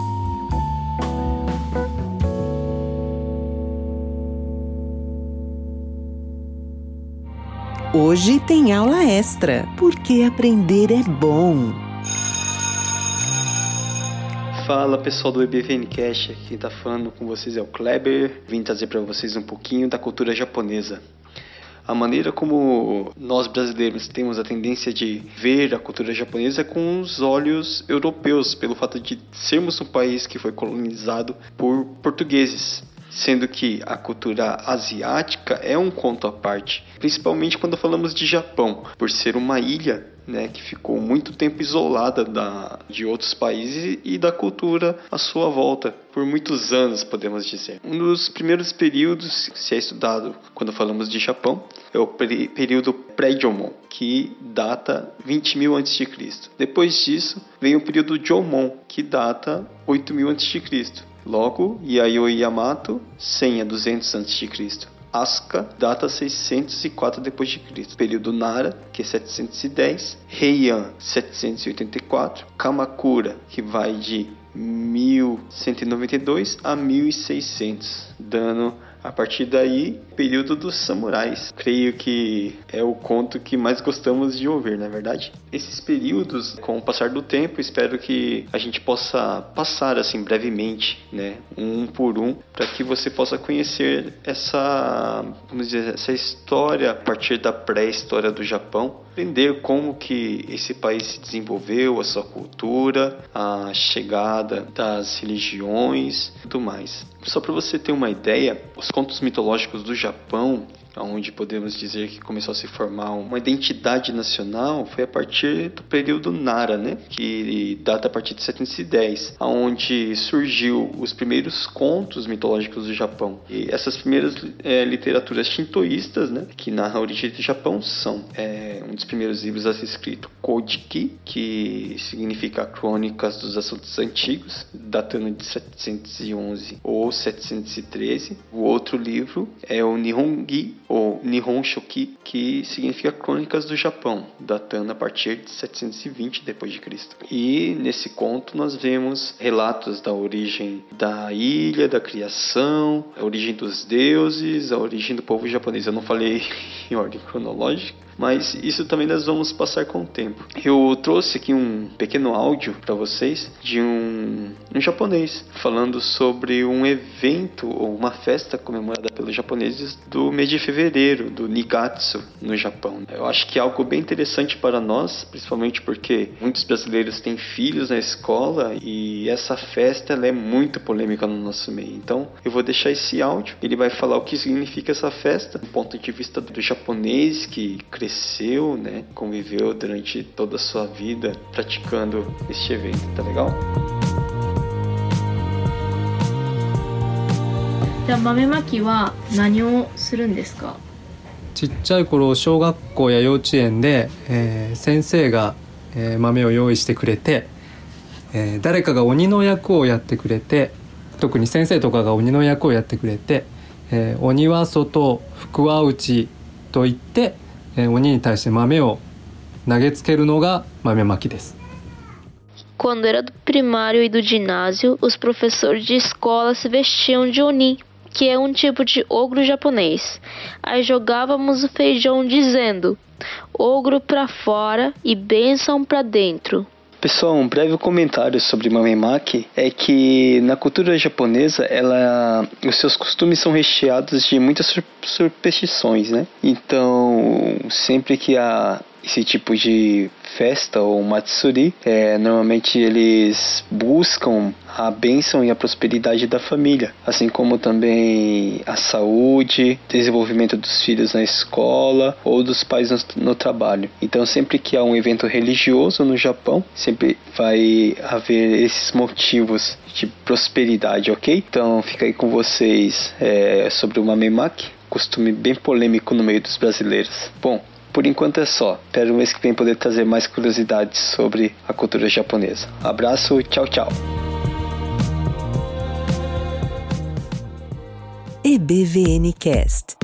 Hoje tem aula extra, porque aprender é bom.
Fala pessoal do EBVN Cash, quem tá falando com vocês é o Kleber. Vim trazer para vocês um pouquinho da cultura japonesa. A maneira como nós brasileiros temos a tendência de ver a cultura japonesa é com os olhos europeus, pelo fato de sermos um país que foi colonizado por portugueses sendo que a cultura asiática é um conto à parte, principalmente quando falamos de Japão, por ser uma ilha né, que ficou muito tempo isolada da, de outros países e da cultura à sua volta, por muitos anos, podemos dizer. Um dos primeiros períodos que se é estudado quando falamos de Japão é o período pré-Jomon, que data 20 mil a.C. Depois disso, vem o período Jomon, que data 8 mil a.C. Logo, Yayoi Yamato, 100 a 200 a.C. Asuka, data 604 d.C. Período Nara, que é 710. Heian, 784. Kamakura, que vai de 1192 a 1600, dando a partir daí, período dos samurais. Creio que é o conto que mais gostamos de ouvir, na é verdade. Esses períodos, com o passar do tempo, espero que a gente possa passar assim brevemente, né, um por um, para que você possa conhecer essa, vamos dizer, essa história a partir da pré-história do Japão, entender como que esse país se desenvolveu, a sua cultura, a chegada das religiões, tudo mais. Só para você ter uma ideia, os contos mitológicos do Japão onde podemos dizer que começou a se formar uma identidade nacional foi a partir do período Nara, né? que data a partir de 710, onde surgiu os primeiros contos mitológicos do Japão. E essas primeiras é, literaturas shintoístas, né? que narram a origem do Japão, são é, um dos primeiros livros a ser escrito Kojiki, que significa Crônicas dos Assuntos Antigos, datando de 711 ou 713. O outro livro é o Nihongi ou Nihon Shoki, que significa Crônicas do Japão, datando a partir de 720 d.C. E nesse conto nós vemos relatos da origem da ilha, da criação, a origem dos deuses, a origem do povo japonês. Eu não falei (laughs) em ordem cronológica, mas isso também nós vamos passar com o tempo. Eu trouxe aqui um pequeno áudio para vocês de um, um japonês falando sobre um evento ou uma festa comemorada pelos japoneses do mês de fevereiro, do Nigatsu, no Japão. Eu acho que é algo bem interessante para nós, principalmente porque muitos brasileiros têm filhos na escola e essa festa é muito polêmica no nosso meio. Então eu vou deixar esse áudio, ele vai falar o que significa essa festa, do ponto de vista do japonês que cresceu cresceu, né, conviveu durante toda a sua vida praticando este evento, tá legal?
じゃあ豆まきは何をするんですか
ちっちゃい頃小学校や幼稚園で、えー、先生が、えー、豆を用意してくれて、えー、誰かが鬼の役をやってくれて特に先生とかが鬼の役をやってくれて、えー、鬼は外福は内と言ってえー、鬼に対して豆を投げつけるのが豆まきです。
Quando era do primário e do ginásio, os professores de escola se vestiam de oni, que é um tipo de ogro japonês. Aí jogávamos o feijão dizendo: ogro para fora e bênção para dentro.
Pessoal, um breve comentário sobre Mamemaki é que na cultura japonesa, ela, os seus costumes são recheados de muitas superstições, né? Então, sempre que há esse tipo de festa ou matsuri, é, normalmente eles buscam a bênção e a prosperidade da família, assim como também a saúde, desenvolvimento dos filhos na escola ou dos pais no, no trabalho. Então, sempre que há um evento religioso no Japão, sempre vai haver esses motivos de prosperidade, ok? Então, fica aí com vocês é, sobre o Mamemaki, costume bem polêmico no meio dos brasileiros. Bom, por enquanto é só. Espero mês que vem poder trazer mais curiosidades sobre a cultura japonesa. Abraço, tchau, tchau.
EBVN Cast.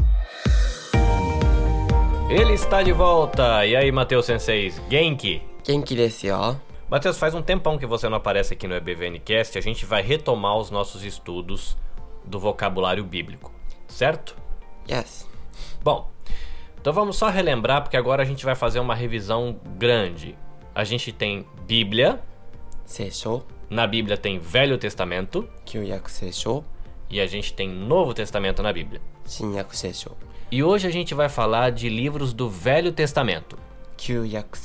Ele está de volta. E aí, Matheus Sensei, Genki?
Genki desse, ó.
Matheus, faz um tempão que você não aparece aqui no EBVN Cast. A gente vai retomar os nossos estudos do vocabulário bíblico, certo?
Yes.
Bom, então vamos só relembrar, porque agora a gente vai fazer uma revisão grande. A gente tem Bíblia. Na Bíblia tem Velho Testamento.
Kyuyaku
E a gente tem Novo Testamento na Bíblia.
Shinyaku
E hoje a gente vai falar de livros do Velho Testamento.
Kyuyaku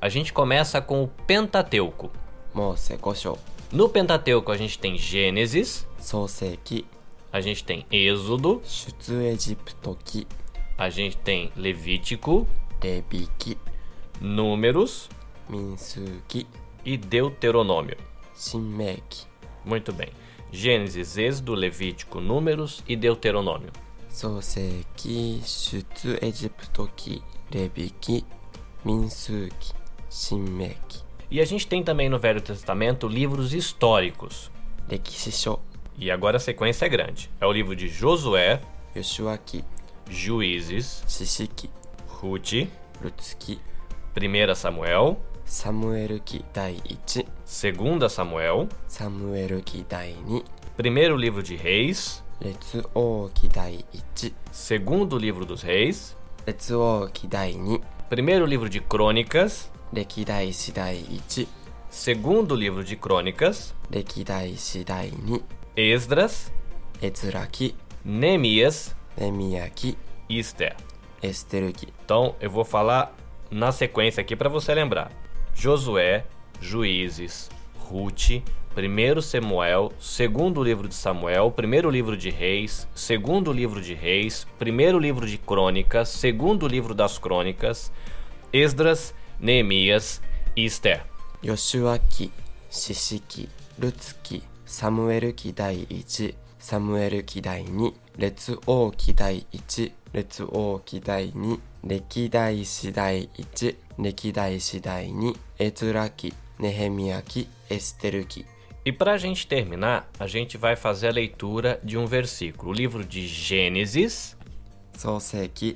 A gente começa com o Pentateuco.
Mose Goshou.
No Pentateuco a gente tem Gênesis.
Souseki.
A gente tem Êxodo a gente tem Levítico,
Debiki,
Números,
Minsuki
e Deuteronômio. Muito bem. Gênesis, Êxodo, Levítico, Números e Deuteronômio.
Soseki, Egiptoki, Minsuki,
E a gente tem também no Velho Testamento livros históricos.
Lekishisho.
E agora a sequência é grande. É o livro de Josué,
Yoshuaki,
Juízes,
四式記
Ruth,
ルツ記
1 Samuel,
サムエル記第1
2 Samuel,
サムエル記第2
primeiro livro de Reis,
列王記第1
segundo livro dos Reis,
列王記第2
primeiro livro de Crônicas,
歴代史第1
segundo livro de Crônicas,
歴代史第2
Esdras,
エズラ記
Neemias
É Temiyaki. Ester. Esteruki.
Então eu vou falar na sequência aqui para você lembrar. Josué, Juízes, Ruth, 1 Samuel, 2 livro de Samuel, 1 livro de Reis, 2 livro de Reis, 1 livro de Crônicas, 2 livro das Crônicas, Esdras, Neemias e Esther.
Yoshuaki, Shishiki, Lutsuki, Samuel Kidai 1, Samuel Kidai 2, 列王記第1列王記第2歴代史第1歴代史第2エズラ記ネヘミヤ記エステル記
E para a gente terminar, a gente vai fazer a leitura de um versículo. O livro de Gênesis,
創世記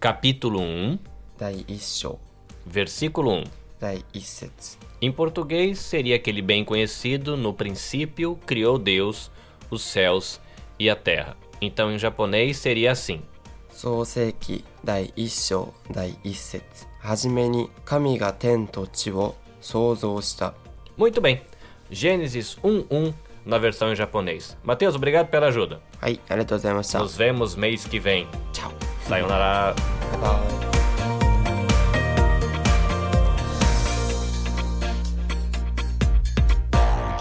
capítulo 1,
第1章
versículo 1.
第1節
Em português, seria aquele bem conhecido: No princípio criou Deus os céus e a terra. Então, em japonês, seria assim:
創世記第1章第1節はじめに神が天と地を創造した
Muito bem. Gênesis 1:1 na versão em japonês. Matheus, obrigado pela ajuda.
はいありがとうございました
Nos vemos mês que vem.
チャオ
Sayonara.
バイバイ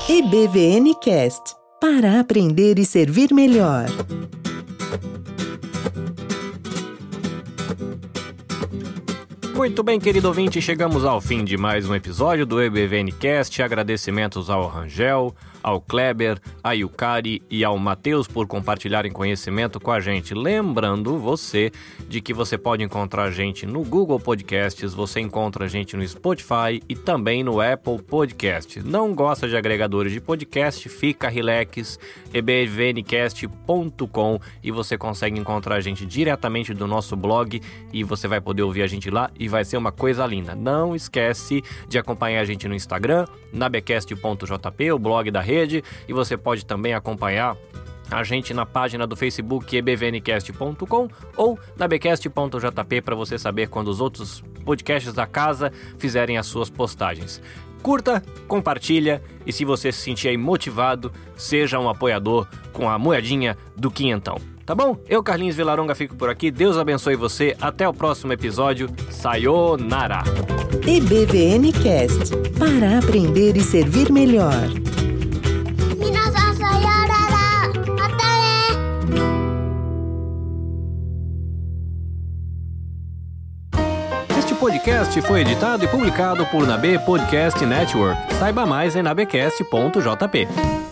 EBVNcast. para aprender e servir melhor.
Muito bem, querido ouvinte, chegamos ao fim de mais um episódio do EBVNcast. Agradecimentos ao Rangel, ao Kleber, a Yukari e ao Matheus por compartilharem conhecimento com a gente. Lembrando você de que você pode encontrar a gente no Google Podcasts, você encontra a gente no Spotify e também no Apple Podcasts. Não gosta de agregadores de podcast? Fica relax, ebvncast.com e você consegue encontrar a gente diretamente do nosso blog e você vai poder ouvir a gente lá e vai ser uma coisa linda. Não esquece de acompanhar a gente no Instagram, nabecast.jp, o blog da rede, e você pode também acompanhar a gente na página do Facebook ebvncast.com ou na bcast.jp para você saber quando os outros podcasts da casa fizerem as suas postagens. curta, compartilha e se você se sentir motivado, seja um apoiador com a moedinha do quinhentão tá bom? Eu, Carlinhos Vilaronga, fico por aqui. Deus abençoe você. Até o próximo episódio. Sayonara!
EBVN Cast para aprender e servir melhor.
podcast foi editado e publicado por Nabe Podcast Network. Saiba mais em nabcast.jp.